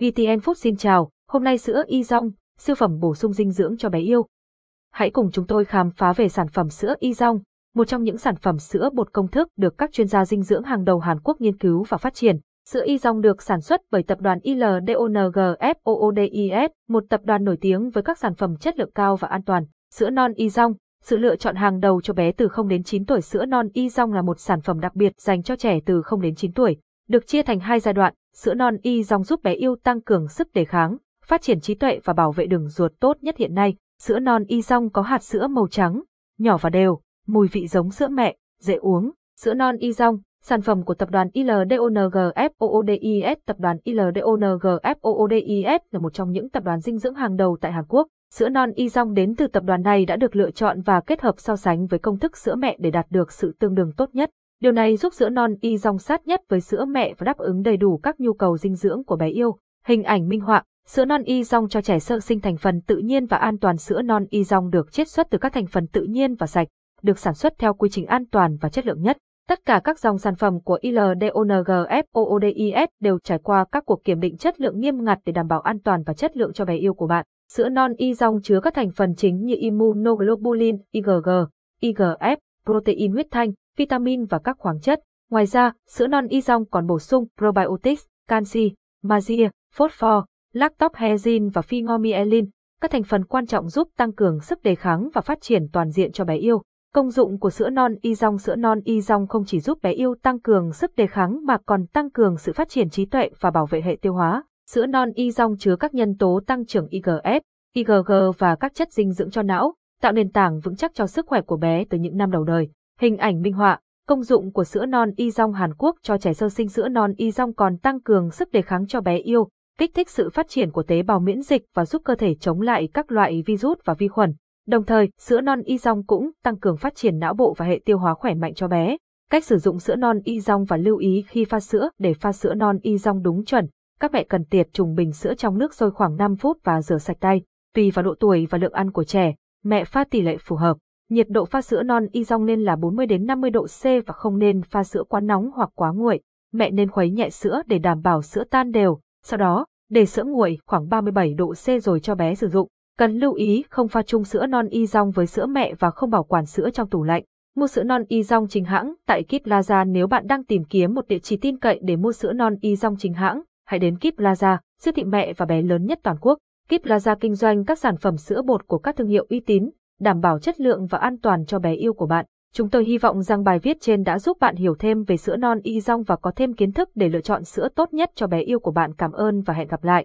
VTN Food xin chào, hôm nay sữa y rong, siêu phẩm bổ sung dinh dưỡng cho bé yêu. Hãy cùng chúng tôi khám phá về sản phẩm sữa y rong, một trong những sản phẩm sữa bột công thức được các chuyên gia dinh dưỡng hàng đầu Hàn Quốc nghiên cứu và phát triển. Sữa y rong được sản xuất bởi tập đoàn ILDONGFOODIS, một tập đoàn nổi tiếng với các sản phẩm chất lượng cao và an toàn. Sữa non y rong, sự lựa chọn hàng đầu cho bé từ 0 đến 9 tuổi sữa non y rong là một sản phẩm đặc biệt dành cho trẻ từ 0 đến 9 tuổi, được chia thành hai giai đoạn, sữa non y dòng giúp bé yêu tăng cường sức đề kháng, phát triển trí tuệ và bảo vệ đường ruột tốt nhất hiện nay. Sữa non y dòng có hạt sữa màu trắng, nhỏ và đều, mùi vị giống sữa mẹ, dễ uống. Sữa non y dòng, sản phẩm của tập đoàn ILDONGFOODIS. Tập đoàn ILDONGFOODIS là một trong những tập đoàn dinh dưỡng hàng đầu tại Hàn Quốc. Sữa non y dòng đến từ tập đoàn này đã được lựa chọn và kết hợp so sánh với công thức sữa mẹ để đạt được sự tương đương tốt nhất. Điều này giúp sữa non y dòng sát nhất với sữa mẹ và đáp ứng đầy đủ các nhu cầu dinh dưỡng của bé yêu. Hình ảnh minh họa, sữa non y dòng cho trẻ sơ sinh thành phần tự nhiên và an toàn sữa non y dòng được chiết xuất từ các thành phần tự nhiên và sạch, được sản xuất theo quy trình an toàn và chất lượng nhất. Tất cả các dòng sản phẩm của ILDONGFOODIS đều trải qua các cuộc kiểm định chất lượng nghiêm ngặt để đảm bảo an toàn và chất lượng cho bé yêu của bạn. Sữa non y dòng chứa các thành phần chính như immunoglobulin, IgG, IGF, protein huyết thanh, vitamin và các khoáng chất. Ngoài ra, sữa non y dòng còn bổ sung probiotics, canxi, magie, phosphor, lactobhexin và phenylenediamine, các thành phần quan trọng giúp tăng cường sức đề kháng và phát triển toàn diện cho bé yêu. Công dụng của sữa non y dòng Sữa non y dòng không chỉ giúp bé yêu tăng cường sức đề kháng mà còn tăng cường sự phát triển trí tuệ và bảo vệ hệ tiêu hóa. Sữa non y dòng chứa các nhân tố tăng trưởng IGF, IgG và các chất dinh dưỡng cho não, tạo nền tảng vững chắc cho sức khỏe của bé từ những năm đầu đời. Hình ảnh minh họa, công dụng của sữa non y rong Hàn Quốc cho trẻ sơ sinh sữa non y rong còn tăng cường sức đề kháng cho bé yêu, kích thích sự phát triển của tế bào miễn dịch và giúp cơ thể chống lại các loại virus và vi khuẩn. Đồng thời, sữa non y rong cũng tăng cường phát triển não bộ và hệ tiêu hóa khỏe mạnh cho bé. Cách sử dụng sữa non y rong và lưu ý khi pha sữa để pha sữa non y rong đúng chuẩn, các mẹ cần tiệt trùng bình sữa trong nước sôi khoảng 5 phút và rửa sạch tay. Tùy vào độ tuổi và lượng ăn của trẻ, mẹ pha tỷ lệ phù hợp. Nhiệt độ pha sữa non y rong nên là 40 đến 50 độ C và không nên pha sữa quá nóng hoặc quá nguội. Mẹ nên khuấy nhẹ sữa để đảm bảo sữa tan đều, sau đó, để sữa nguội khoảng 37 độ C rồi cho bé sử dụng. Cần lưu ý không pha chung sữa non y rong với sữa mẹ và không bảo quản sữa trong tủ lạnh. Mua sữa non y rong chính hãng tại Kip Plaza nếu bạn đang tìm kiếm một địa chỉ tin cậy để mua sữa non y rong chính hãng, hãy đến Kip Plaza, siêu thị mẹ và bé lớn nhất toàn quốc. Kip Plaza kinh doanh các sản phẩm sữa bột của các thương hiệu uy tín, đảm bảo chất lượng và an toàn cho bé yêu của bạn. Chúng tôi hy vọng rằng bài viết trên đã giúp bạn hiểu thêm về sữa non y rong và có thêm kiến thức để lựa chọn sữa tốt nhất cho bé yêu của bạn. Cảm ơn và hẹn gặp lại.